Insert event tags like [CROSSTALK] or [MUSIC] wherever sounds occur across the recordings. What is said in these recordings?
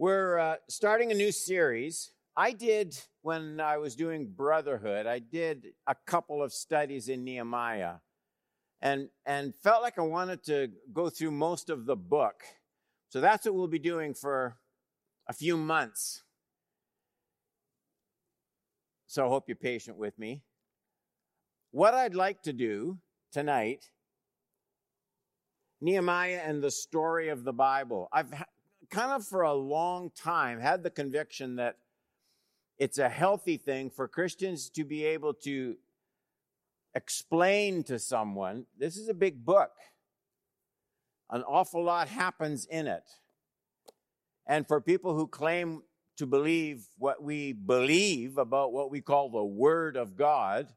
We're uh, starting a new series. I did, when I was doing Brotherhood, I did a couple of studies in Nehemiah and, and felt like I wanted to go through most of the book. So that's what we'll be doing for a few months. So I hope you're patient with me. What I'd like to do tonight Nehemiah and the story of the Bible. I've kind of for a long time had the conviction that it's a healthy thing for Christians to be able to explain to someone this is a big book. An awful lot happens in it. And for people who claim to believe what we believe about what we call the Word of God,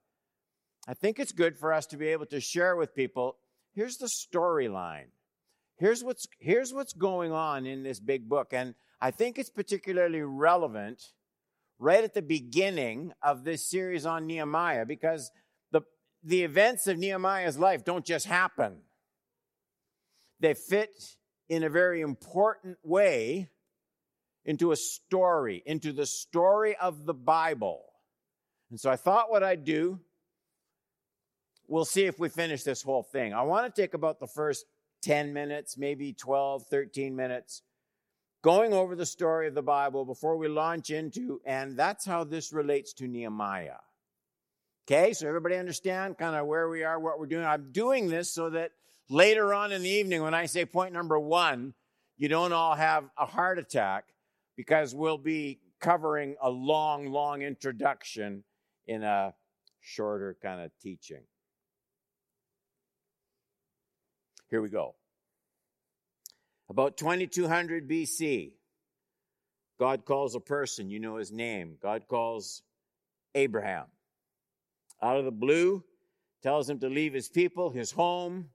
I think it's good for us to be able to share with people here's the storyline. Here's what's, here's what's going on in this big book. And I think it's particularly relevant right at the beginning of this series on Nehemiah because the, the events of Nehemiah's life don't just happen. They fit in a very important way into a story, into the story of the Bible. And so I thought what I'd do we'll see if we finish this whole thing. I want to take about the first 10 minutes, maybe 12, 13 minutes, going over the story of the Bible before we launch into, and that's how this relates to Nehemiah. Okay, so everybody understand kind of where we are, what we're doing. I'm doing this so that later on in the evening, when I say point number one, you don't all have a heart attack because we'll be covering a long, long introduction in a shorter kind of teaching. Here we go. About 2200 BC, God calls a person, you know his name. God calls Abraham. Out of the blue, tells him to leave his people, his home,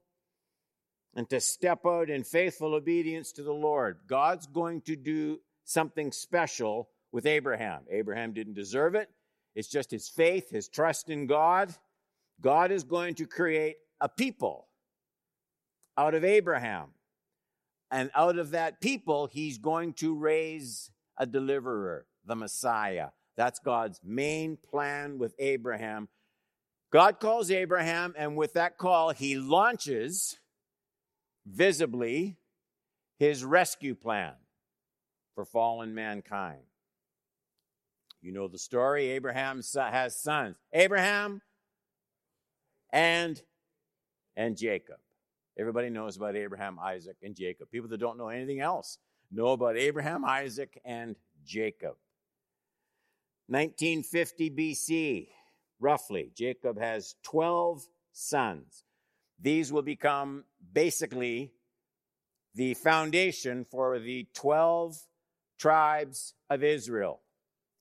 and to step out in faithful obedience to the Lord. God's going to do something special with Abraham. Abraham didn't deserve it. It's just his faith, his trust in God. God is going to create a people out of Abraham. And out of that people, he's going to raise a deliverer, the Messiah. That's God's main plan with Abraham. God calls Abraham, and with that call, he launches visibly his rescue plan for fallen mankind. You know the story. Abraham has sons. Abraham and and Jacob. Everybody knows about Abraham, Isaac, and Jacob. People that don't know anything else know about Abraham, Isaac, and Jacob. 1950 BC, roughly, Jacob has 12 sons. These will become basically the foundation for the 12 tribes of Israel.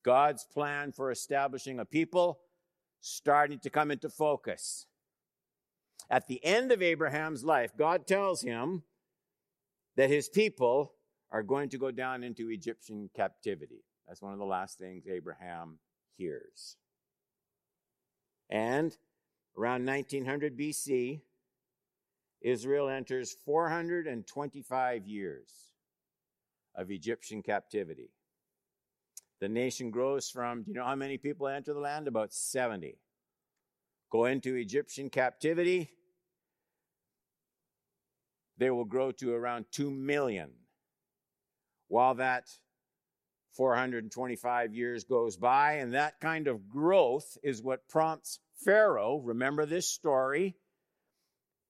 God's plan for establishing a people starting to come into focus. At the end of Abraham's life, God tells him that his people are going to go down into Egyptian captivity. That's one of the last things Abraham hears. And around 1900 BC, Israel enters 425 years of Egyptian captivity. The nation grows from, do you know how many people enter the land? About 70. Go into Egyptian captivity they will grow to around 2 million. While that 425 years goes by, and that kind of growth is what prompts Pharaoh, remember this story,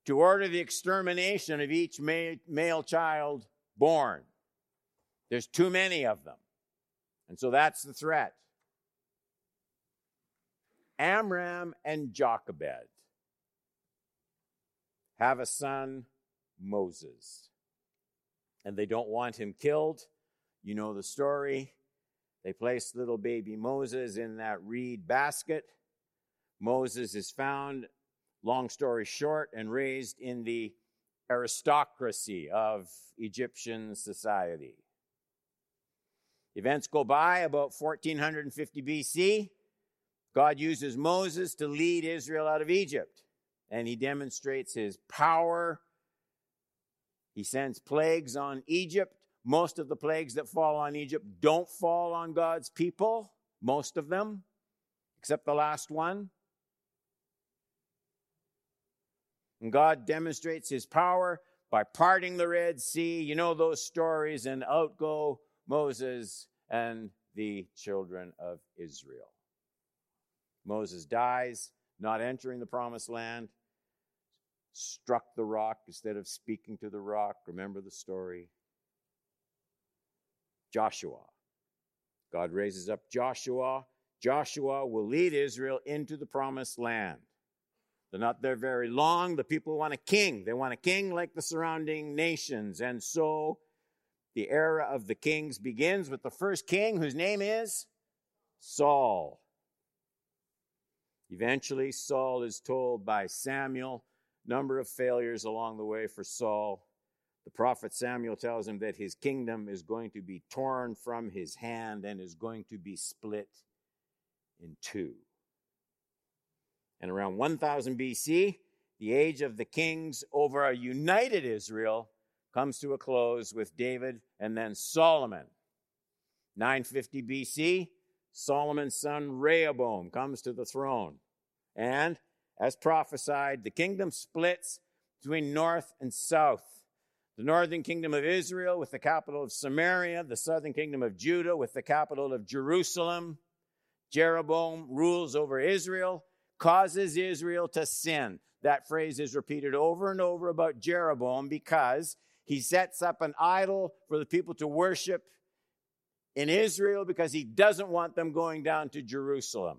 to order the extermination of each male child born. There's too many of them. And so that's the threat. Amram and Jochebed have a son Moses. And they don't want him killed. You know the story. They place little baby Moses in that reed basket. Moses is found, long story short, and raised in the aristocracy of Egyptian society. Events go by about 1450 BC. God uses Moses to lead Israel out of Egypt, and he demonstrates his power he sends plagues on Egypt. most of the plagues that fall on Egypt don't fall on God's people, most of them, except the last one. And God demonstrates his power by parting the Red Sea. You know those stories, and out go Moses and the children of Israel. Moses dies, not entering the promised land, struck the rock instead of speaking to the rock. Remember the story. Joshua. God raises up Joshua. Joshua will lead Israel into the promised land. They're not there very long. The people want a king. They want a king like the surrounding nations. And so the era of the kings begins with the first king, whose name is Saul. Eventually, Saul is told by Samuel, number of failures along the way for Saul. The prophet Samuel tells him that his kingdom is going to be torn from his hand and is going to be split in two. And around 1000 BC, the age of the kings over a united Israel comes to a close with David and then Solomon. 950 BC, Solomon's son Rehoboam comes to the throne. And as prophesied, the kingdom splits between north and south. The northern kingdom of Israel with the capital of Samaria, the southern kingdom of Judah with the capital of Jerusalem. Jeroboam rules over Israel, causes Israel to sin. That phrase is repeated over and over about Jeroboam because he sets up an idol for the people to worship in Israel because he doesn't want them going down to Jerusalem.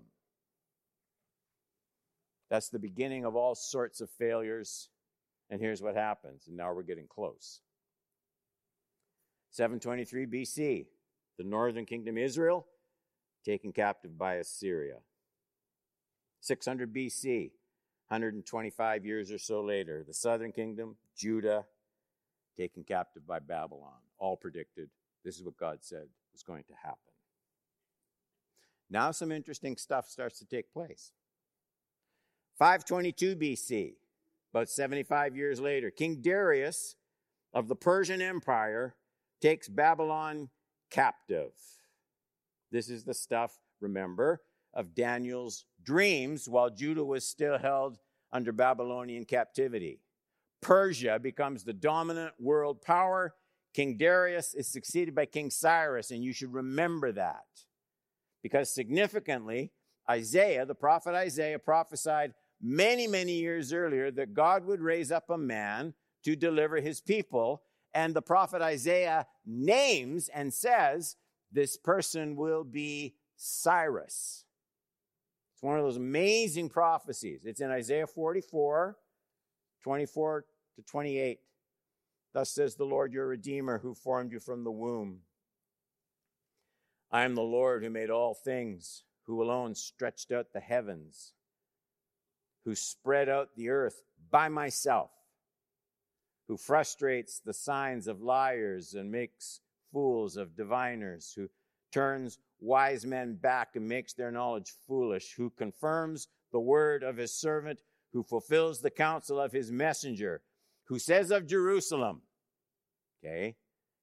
That's the beginning of all sorts of failures. And here's what happens. And now we're getting close. 723 BC, the northern kingdom Israel taken captive by Assyria. 600 BC, 125 years or so later, the southern kingdom, Judah, taken captive by Babylon. All predicted. This is what God said was going to happen. Now, some interesting stuff starts to take place. 522 BC, about 75 years later, King Darius of the Persian Empire takes Babylon captive. This is the stuff, remember, of Daniel's dreams while Judah was still held under Babylonian captivity. Persia becomes the dominant world power. King Darius is succeeded by King Cyrus, and you should remember that. Because significantly, Isaiah, the prophet Isaiah, prophesied many, many years earlier that God would raise up a man to deliver his people. And the prophet Isaiah names and says, This person will be Cyrus. It's one of those amazing prophecies. It's in Isaiah 44, 24 to 28. Thus says the Lord your Redeemer who formed you from the womb. I am the Lord who made all things, who alone stretched out the heavens, who spread out the earth by myself, who frustrates the signs of liars and makes fools of diviners, who turns wise men back and makes their knowledge foolish, who confirms the word of his servant, who fulfills the counsel of his messenger, who says of Jerusalem, okay,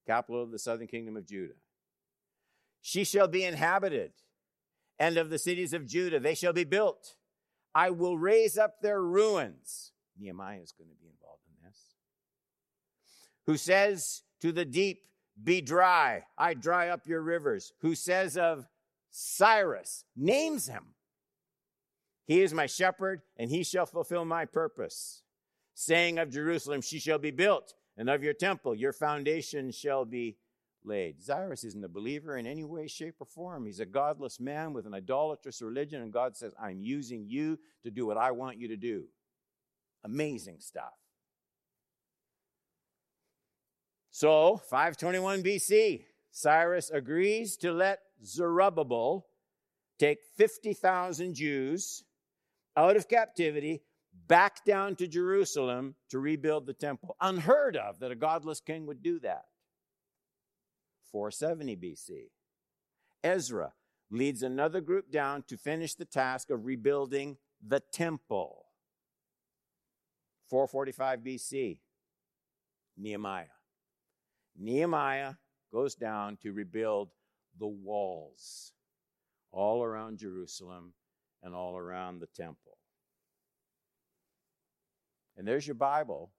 capital of the southern kingdom of Judah, she shall be inhabited, and of the cities of Judah they shall be built. I will raise up their ruins. Nehemiah is going to be involved in this. Who says to the deep, be dry. I dry up your rivers. Who says of Cyrus, names him. He is my shepherd, and he shall fulfill my purpose. Saying of Jerusalem, she shall be built, and of your temple, your foundation shall be laid. Cyrus isn't a believer in any way, shape, or form. He's a godless man with an idolatrous religion, and God says, I'm using you to do what I want you to do. Amazing stuff. So, 521 BC, Cyrus agrees to let Zerubbabel take 50,000 Jews out of captivity back down to Jerusalem to rebuild the temple. Unheard of that a godless king would do that. 470 BC, Ezra leads another group down to finish the task of rebuilding the temple. 445 BC, Nehemiah. Nehemiah goes down to rebuild the walls all around Jerusalem and all around the temple. And there's your Bible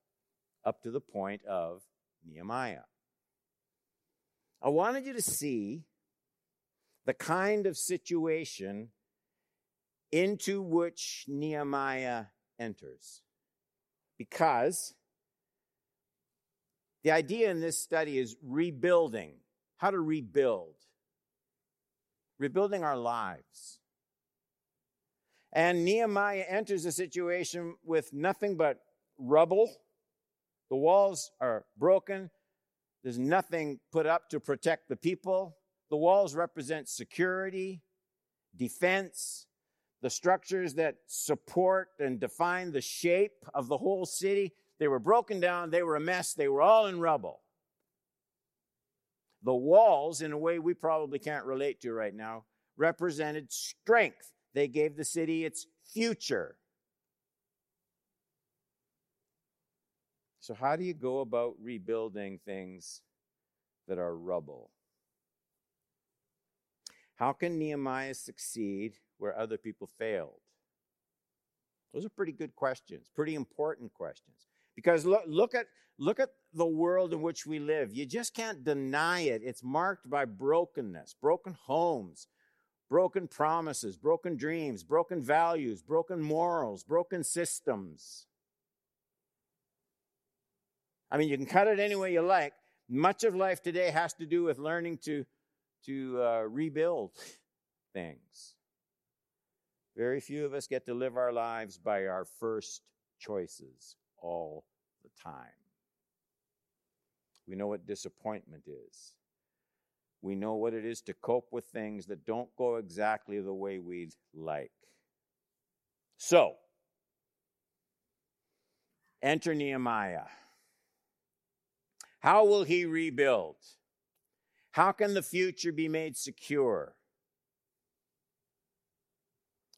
up to the point of Nehemiah. I wanted you to see the kind of situation into which Nehemiah enters. Because the idea in this study is rebuilding, how to rebuild, rebuilding our lives. And Nehemiah enters a situation with nothing but rubble. The walls are broken. There's nothing put up to protect the people. The walls represent security, defense, the structures that support and define the shape of the whole city. They were broken down, they were a mess, they were all in rubble. The walls, in a way we probably can't relate to right now, represented strength. They gave the city its future. So, how do you go about rebuilding things that are rubble? How can Nehemiah succeed where other people failed? Those are pretty good questions, pretty important questions. Because look, look, at, look at the world in which we live. You just can't deny it. It's marked by brokenness, broken homes, broken promises, broken dreams, broken values, broken morals, broken systems. I mean, you can cut it any way you like. Much of life today has to do with learning to, to uh, rebuild things. Very few of us get to live our lives by our first choices all the time. We know what disappointment is. We know what it is to cope with things that don't go exactly the way we'd like. So, enter Nehemiah. How will he rebuild? How can the future be made secure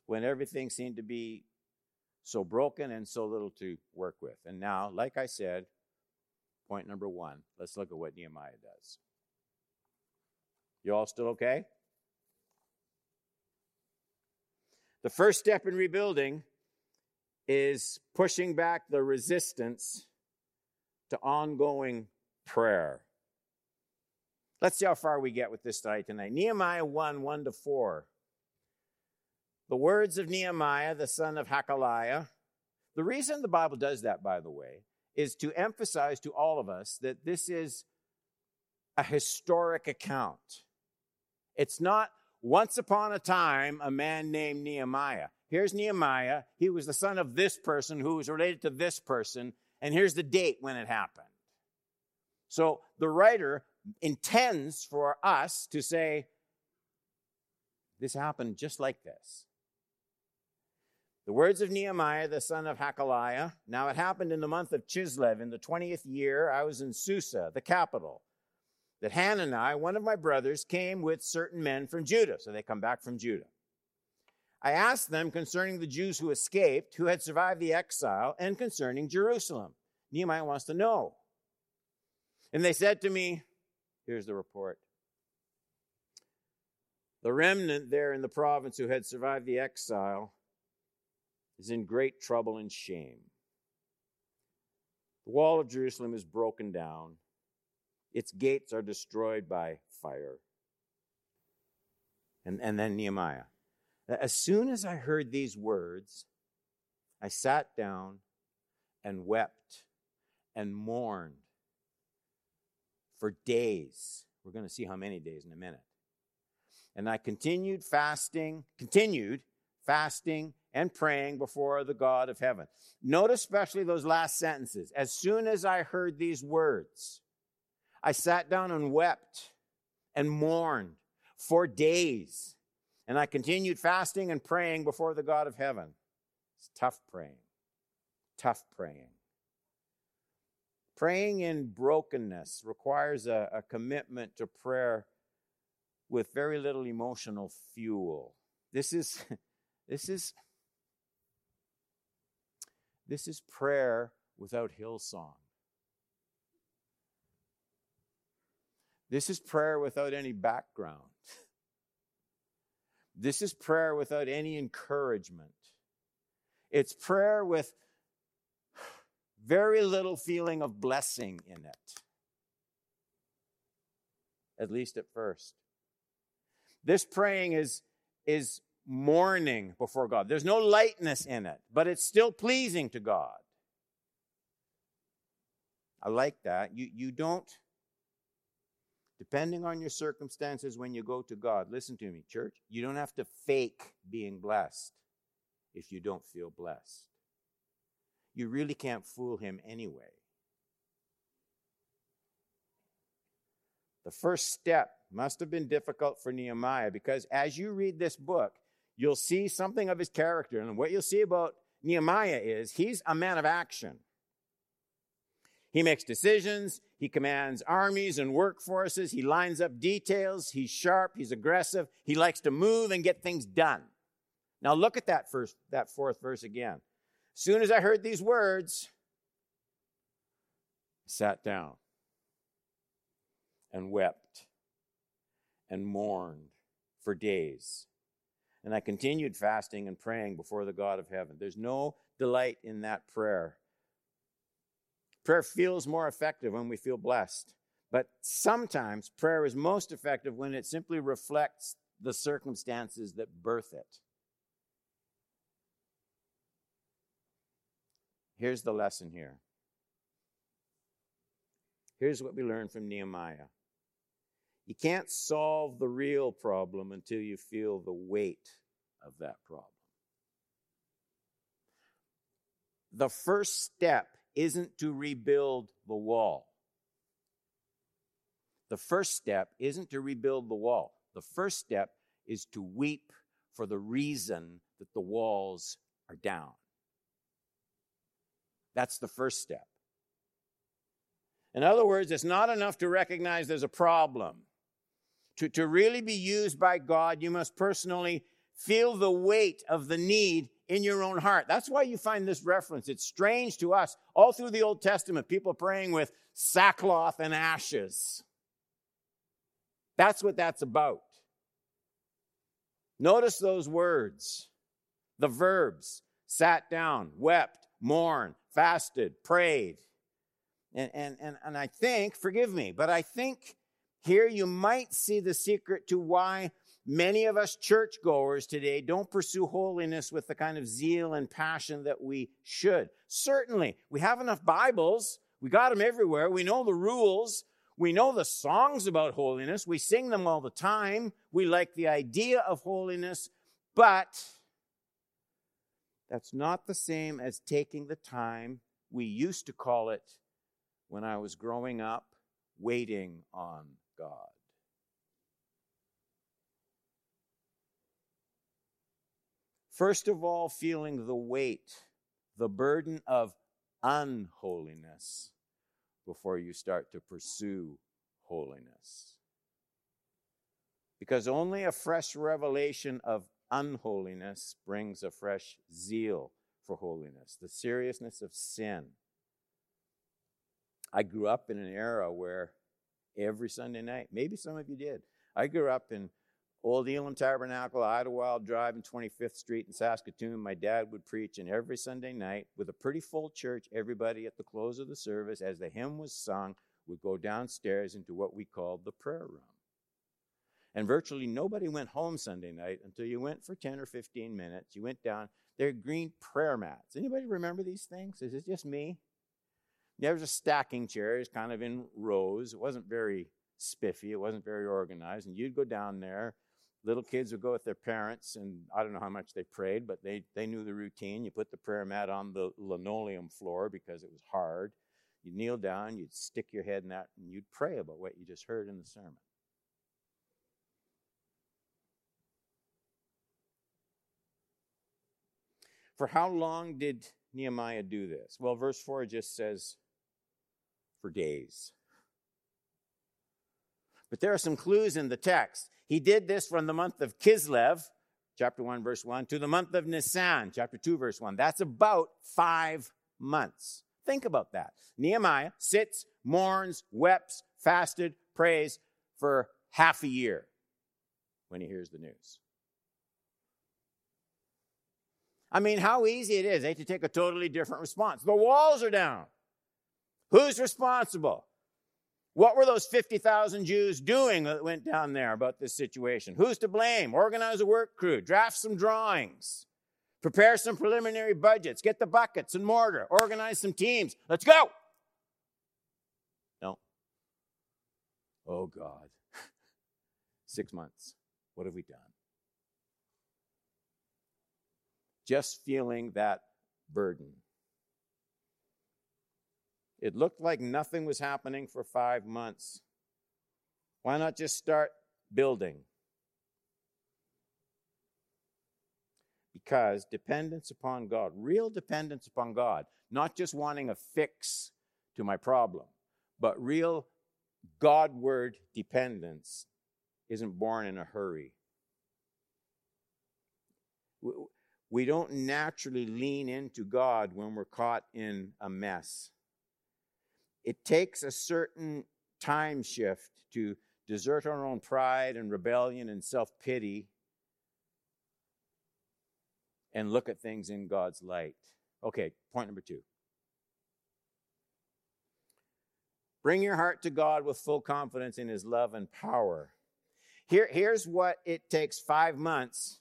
when everything seemed to be so broken and so little to work with? And now, like I said, point number one, let's look at what Nehemiah does. You all still okay? The first step in rebuilding is pushing back the resistance to ongoing prayer. Let's see how far we get with this study tonight. Nehemiah 1 1 to 4. The words of Nehemiah, the son of Hacaliah. The reason the Bible does that, by the way, is to emphasize to all of us that this is a historic account. It's not once upon a time a man named Nehemiah. Here's Nehemiah. He was the son of this person who was related to this person, and here's the date when it happened. So the writer intends for us to say, this happened just like this. The words of Nehemiah, the son of Hacaliah. Now it happened in the month of Chislev, in the 20th year, I was in Susa, the capital, that Hanani, one of my brothers, came with certain men from Judah. So they come back from Judah. I asked them concerning the Jews who escaped, who had survived the exile, and concerning Jerusalem. Nehemiah wants to know. And they said to me, here's the report. The remnant there in the province who had survived the exile is in great trouble and shame. The wall of Jerusalem is broken down, its gates are destroyed by fire. And, and then Nehemiah. As soon as I heard these words, I sat down and wept and mourned for days. We're going to see how many days in a minute. And I continued fasting, continued fasting and praying before the God of heaven. Note especially those last sentences. As soon as I heard these words, I sat down and wept and mourned for days. And I continued fasting and praying before the God of heaven. It's tough praying. Tough praying. Praying in brokenness requires a, a commitment to prayer with very little emotional fuel. This is, [LAUGHS] this is, this is prayer without Hillsong. This is prayer without any background. This is prayer without any encouragement. It's prayer with very little feeling of blessing in it, at least at first. This praying is, is mourning before God. There's no lightness in it, but it's still pleasing to God. I like that. You, you don't, depending on your circumstances when you go to God, listen to me, church, you don't have to fake being blessed if you don't feel blessed. You really can't fool him anyway. The first step must have been difficult for Nehemiah because as you read this book, you'll see something of his character. And what you'll see about Nehemiah is he's a man of action. He makes decisions, he commands armies and workforces, he lines up details, he's sharp, he's aggressive, he likes to move and get things done. Now look at that first that fourth verse again. Soon as I heard these words, I sat down and wept and mourned for days. And I continued fasting and praying before the God of heaven. There's no delight in that prayer Prayer feels more effective when we feel blessed. But sometimes prayer is most effective when it simply reflects the circumstances that birth it. Here's the lesson here. Here's what we learn from Nehemiah. You can't solve the real problem until you feel the weight of that problem. The first step isn't to rebuild the wall. The first step isn't to rebuild the wall. The first step is to weep for the reason that the walls are down. That's the first step. In other words, it's not enough to recognize there's a problem. To, to really be used by God, you must personally feel the weight of the need in your own heart. That's why you find this reference. It's strange to us. All through the Old Testament, people praying with sackcloth and ashes. That's what that's about. Notice those words, the verbs sat down, wept, mourned, fasted, prayed. And, and, and, and I think, forgive me, but I think here you might see the secret to why Many of us churchgoers today don't pursue holiness with the kind of zeal and passion that we should. Certainly, we have enough Bibles. We got them everywhere. We know the rules. We know the songs about holiness. We sing them all the time. We like the idea of holiness, but that's not the same as taking the time we used to call it when I was growing up, waiting on God. First of all, feeling the weight, the burden of unholiness before you start to pursue holiness. Because only a fresh revelation of unholiness brings a fresh zeal for holiness, the seriousness of sin. I grew up in an era where every Sunday night, maybe some of you did, I grew up in Old Elim Tabernacle, Idlewild Drive, and 25th Street in Saskatoon. My dad would preach, and every Sunday night, with a pretty full church, everybody at the close of the service, as the hymn was sung, would go downstairs into what we called the prayer room. And virtually nobody went home Sunday night until you went for 10 or 15 minutes. You went down. They're green prayer mats. Anybody remember these things? Is it just me? There was a stacking chairs kind of in rows. It wasn't very spiffy. It wasn't very organized. And you'd go down there little kids would go with their parents and i don't know how much they prayed but they, they knew the routine you put the prayer mat on the linoleum floor because it was hard you'd kneel down you'd stick your head in that and you'd pray about what you just heard in the sermon for how long did nehemiah do this well verse 4 just says for days but there are some clues in the text he did this from the month of Kislev, chapter 1, verse 1, to the month of Nisan, chapter 2, verse 1. That's about five months. Think about that. Nehemiah sits, mourns, weeps, fasted, prays for half a year when he hears the news. I mean, how easy it is eh, to take a totally different response. The walls are down. Who's responsible? What were those 50,000 Jews doing that went down there about this situation? Who's to blame? Organize a work crew, draft some drawings, prepare some preliminary budgets, get the buckets and mortar, organize some teams. Let's go. No. Oh, God. [LAUGHS] Six months. What have we done? Just feeling that burden. It looked like nothing was happening for five months. Why not just start building? Because dependence upon God, real dependence upon God, not just wanting a fix to my problem, but real Godward dependence isn't born in a hurry. We don't naturally lean into God when we're caught in a mess. It takes a certain time shift to desert our own pride and rebellion and self pity and look at things in God's light. Okay, point number two. Bring your heart to God with full confidence in His love and power. Here, here's what it takes five months.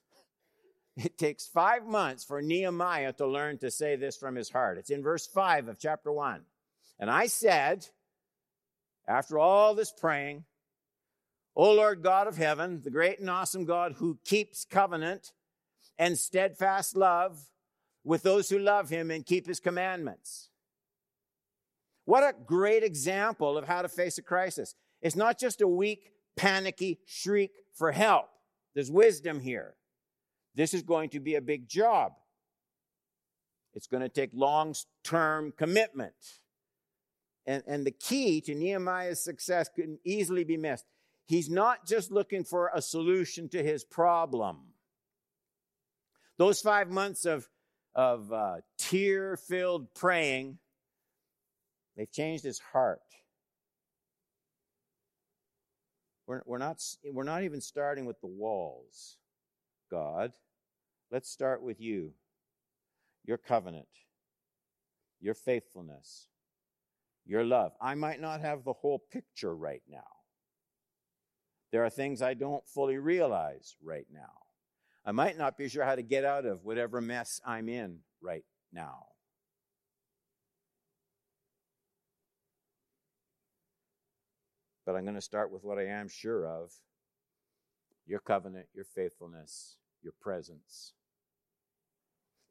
It takes five months for Nehemiah to learn to say this from his heart. It's in verse 5 of chapter 1. And I said, after all this praying, O Lord God of heaven, the great and awesome God who keeps covenant and steadfast love with those who love him and keep his commandments. What a great example of how to face a crisis. It's not just a weak, panicky shriek for help. There's wisdom here. This is going to be a big job. It's going to take long term commitment. And, and the key to Nehemiah's success can easily be missed. He's not just looking for a solution to his problem. Those five months of, of uh, tear filled praying, they've changed his heart. We're, we're, not, we're not even starting with the walls, God. Let's start with you, your covenant, your faithfulness, your love. I might not have the whole picture right now. There are things I don't fully realize right now. I might not be sure how to get out of whatever mess I'm in right now. But I'm going to start with what I am sure of your covenant, your faithfulness, your presence.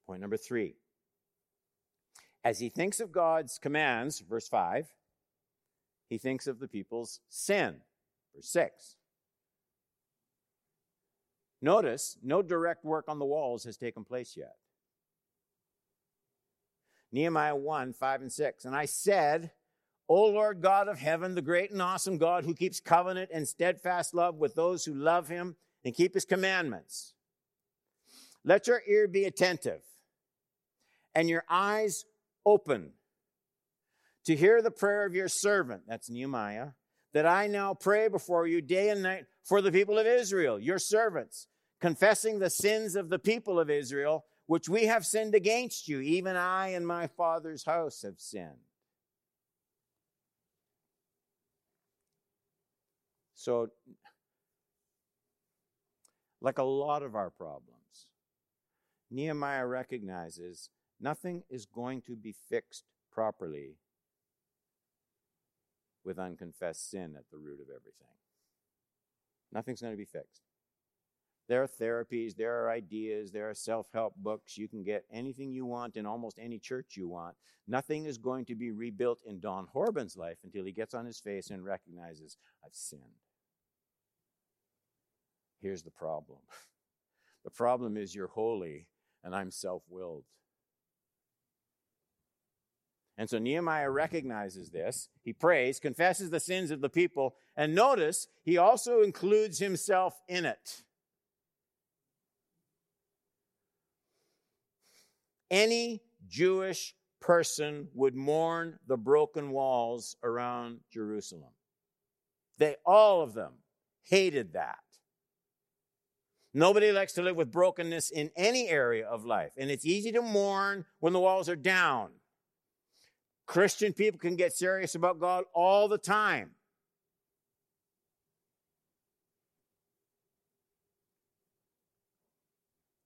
Point number three as he thinks of God's commands, verse 5, he thinks of the people's sin, verse 6. Notice, no direct work on the walls has taken place yet. Nehemiah 1 5 and 6. And I said, O Lord God of heaven, the great and awesome God who keeps covenant and steadfast love with those who love him and keep his commandments. Let your ear be attentive and your eyes open to hear the prayer of your servant, that's Nehemiah, that I now pray before you day and night for the people of Israel, your servants, confessing the sins of the people of Israel, which we have sinned against you. Even I and my father's house have sinned. So, like a lot of our problems, Nehemiah recognizes Nothing is going to be fixed properly with unconfessed sin at the root of everything. Nothing's going to be fixed. There are therapies, there are ideas, there are self help books. You can get anything you want in almost any church you want. Nothing is going to be rebuilt in Don Horban's life until he gets on his face and recognizes, I've sinned. Here's the problem [LAUGHS] the problem is you're holy and I'm self willed. And so Nehemiah recognizes this. He prays, confesses the sins of the people, and notice he also includes himself in it. Any Jewish person would mourn the broken walls around Jerusalem. They, all of them, hated that. Nobody likes to live with brokenness in any area of life. And it's easy to mourn when the walls are down. Christian people can get serious about God all the time.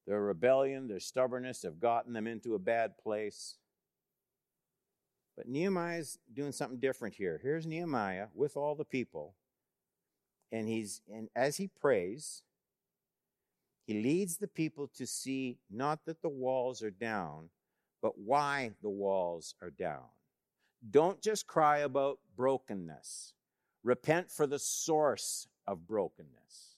Their rebellion, their stubbornness have gotten them into a bad place. But Nehemiah's doing something different here. Here's Nehemiah with all the people. And he's and as he prays, he leads the people to see not that the walls are down, but why the walls are down. Don't just cry about brokenness. Repent for the source of brokenness.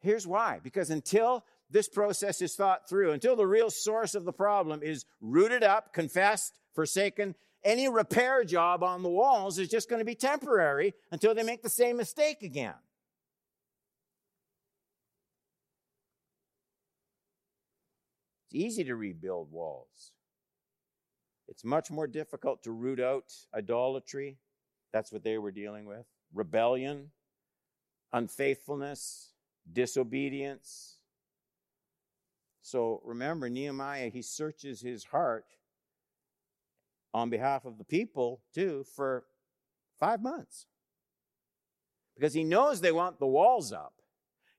Here's why because until this process is thought through, until the real source of the problem is rooted up, confessed, forsaken, any repair job on the walls is just going to be temporary until they make the same mistake again. It's easy to rebuild walls. It's much more difficult to root out idolatry. That's what they were dealing with rebellion, unfaithfulness, disobedience. So remember, Nehemiah, he searches his heart on behalf of the people too for five months because he knows they want the walls up.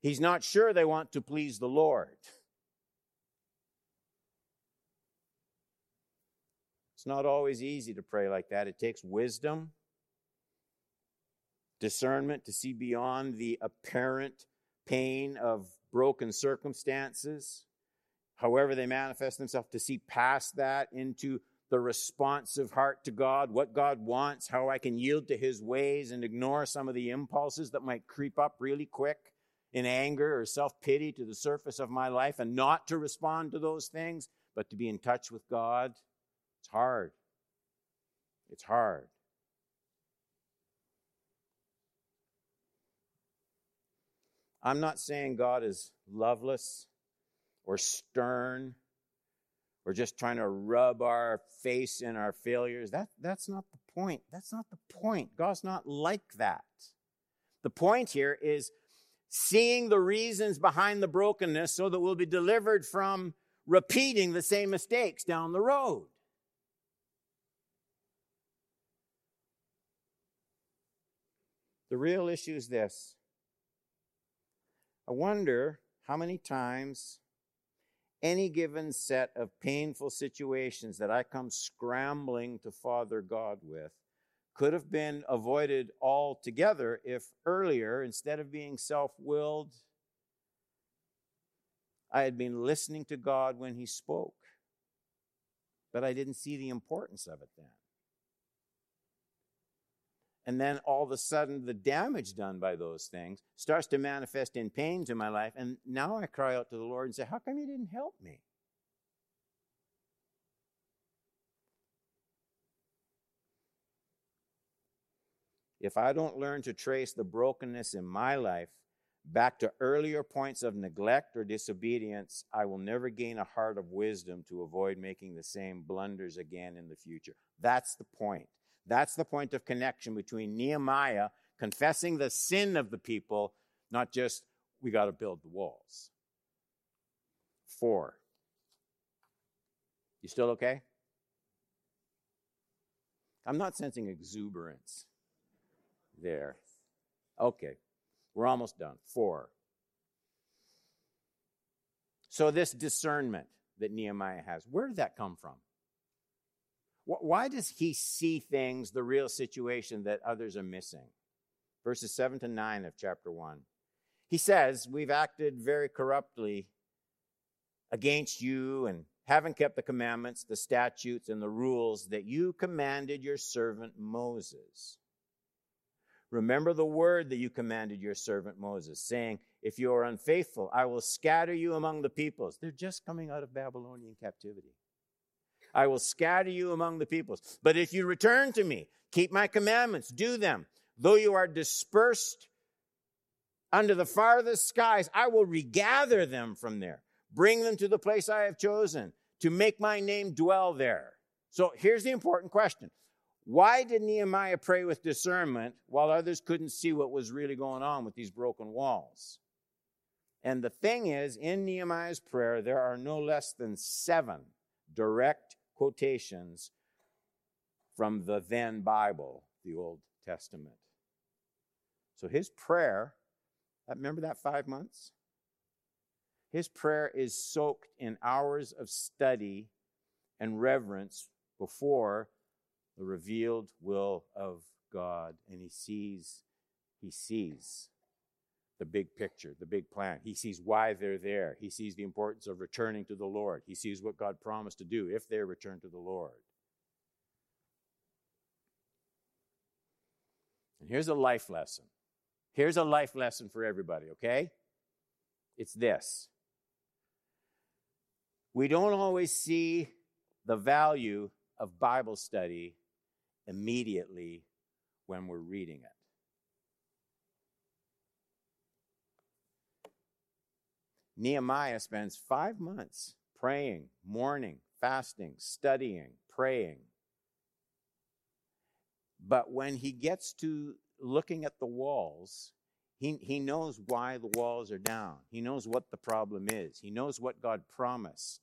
He's not sure they want to please the Lord. [LAUGHS] It's not always easy to pray like that. It takes wisdom, discernment to see beyond the apparent pain of broken circumstances, however they manifest themselves, to see past that into the responsive heart to God, what God wants, how I can yield to His ways and ignore some of the impulses that might creep up really quick in anger or self pity to the surface of my life, and not to respond to those things, but to be in touch with God it's hard. It's hard. I'm not saying God is loveless or stern or just trying to rub our face in our failures. That, that's not the point. That's not the point. God's not like that. The point here is seeing the reasons behind the brokenness so that we'll be delivered from repeating the same mistakes down the road. The real issue is this. I wonder how many times any given set of painful situations that I come scrambling to Father God with could have been avoided altogether if earlier, instead of being self willed, I had been listening to God when He spoke. But I didn't see the importance of it then. And then all of a sudden, the damage done by those things starts to manifest in pain to my life. And now I cry out to the Lord and say, How come you didn't help me? If I don't learn to trace the brokenness in my life back to earlier points of neglect or disobedience, I will never gain a heart of wisdom to avoid making the same blunders again in the future. That's the point. That's the point of connection between Nehemiah confessing the sin of the people, not just we got to build the walls. Four. You still okay? I'm not sensing exuberance there. Okay, we're almost done. Four. So, this discernment that Nehemiah has, where did that come from? Why does he see things, the real situation that others are missing? Verses 7 to 9 of chapter 1. He says, We've acted very corruptly against you and haven't kept the commandments, the statutes, and the rules that you commanded your servant Moses. Remember the word that you commanded your servant Moses, saying, If you are unfaithful, I will scatter you among the peoples. They're just coming out of Babylonian captivity. I will scatter you among the peoples. But if you return to me, keep my commandments, do them, though you are dispersed under the farthest skies, I will regather them from there, bring them to the place I have chosen to make my name dwell there. So here's the important question Why did Nehemiah pray with discernment while others couldn't see what was really going on with these broken walls? And the thing is, in Nehemiah's prayer, there are no less than seven direct quotations from the then Bible, the Old Testament. So his prayer, uh, remember that five months? His prayer is soaked in hours of study and reverence before the revealed will of God. And he sees, he sees the big picture, the big plan. He sees why they're there. He sees the importance of returning to the Lord. He sees what God promised to do if they return to the Lord. And here's a life lesson. Here's a life lesson for everybody, okay? It's this. We don't always see the value of Bible study immediately when we're reading it. Nehemiah spends five months praying, mourning, fasting, studying, praying. But when he gets to looking at the walls, he, he knows why the walls are down. He knows what the problem is. He knows what God promised.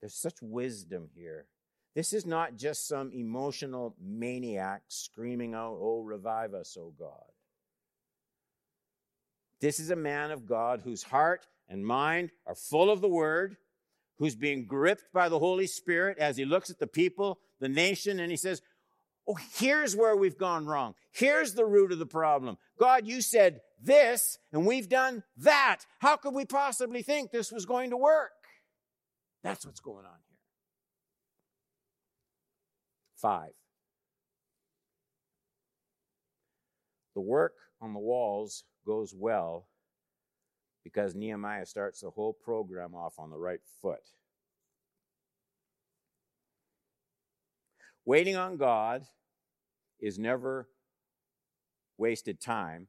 There's such wisdom here. This is not just some emotional maniac screaming out, Oh, revive us, oh God. This is a man of God whose heart and mind are full of the word, who's being gripped by the Holy Spirit as he looks at the people, the nation, and he says, Oh, here's where we've gone wrong. Here's the root of the problem. God, you said this, and we've done that. How could we possibly think this was going to work? That's what's going on here. Five. The work on the walls goes well because Nehemiah starts the whole program off on the right foot. Waiting on God is never wasted time,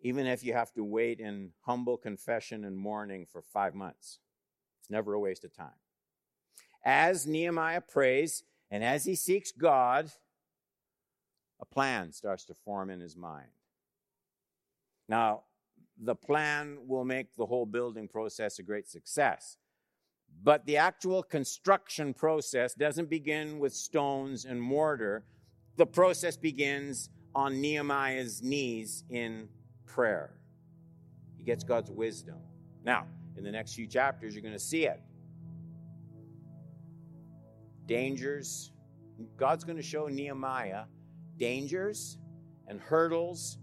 even if you have to wait in humble confession and mourning for five months. It's never a waste of time. As Nehemiah prays and as he seeks God, a plan starts to form in his mind. Now, the plan will make the whole building process a great success. But the actual construction process doesn't begin with stones and mortar. The process begins on Nehemiah's knees in prayer. He gets God's wisdom. Now, in the next few chapters, you're going to see it. Dangers. God's going to show Nehemiah dangers and hurdles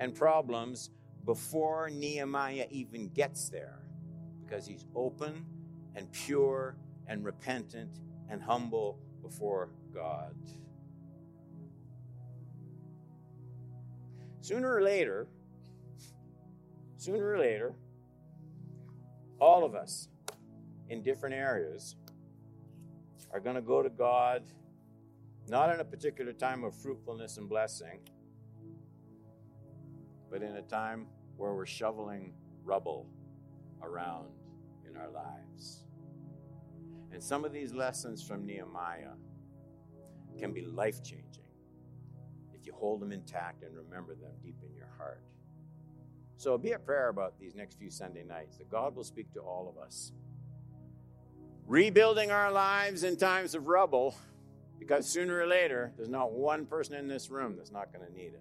and problems before Nehemiah even gets there because he's open and pure and repentant and humble before God. Sooner or later, sooner or later, all of us in different areas are going to go to God not in a particular time of fruitfulness and blessing, but in a time where we're shoveling rubble around in our lives. And some of these lessons from Nehemiah can be life changing if you hold them intact and remember them deep in your heart. So be a prayer about these next few Sunday nights that God will speak to all of us. Rebuilding our lives in times of rubble, because sooner or later, there's not one person in this room that's not going to need it.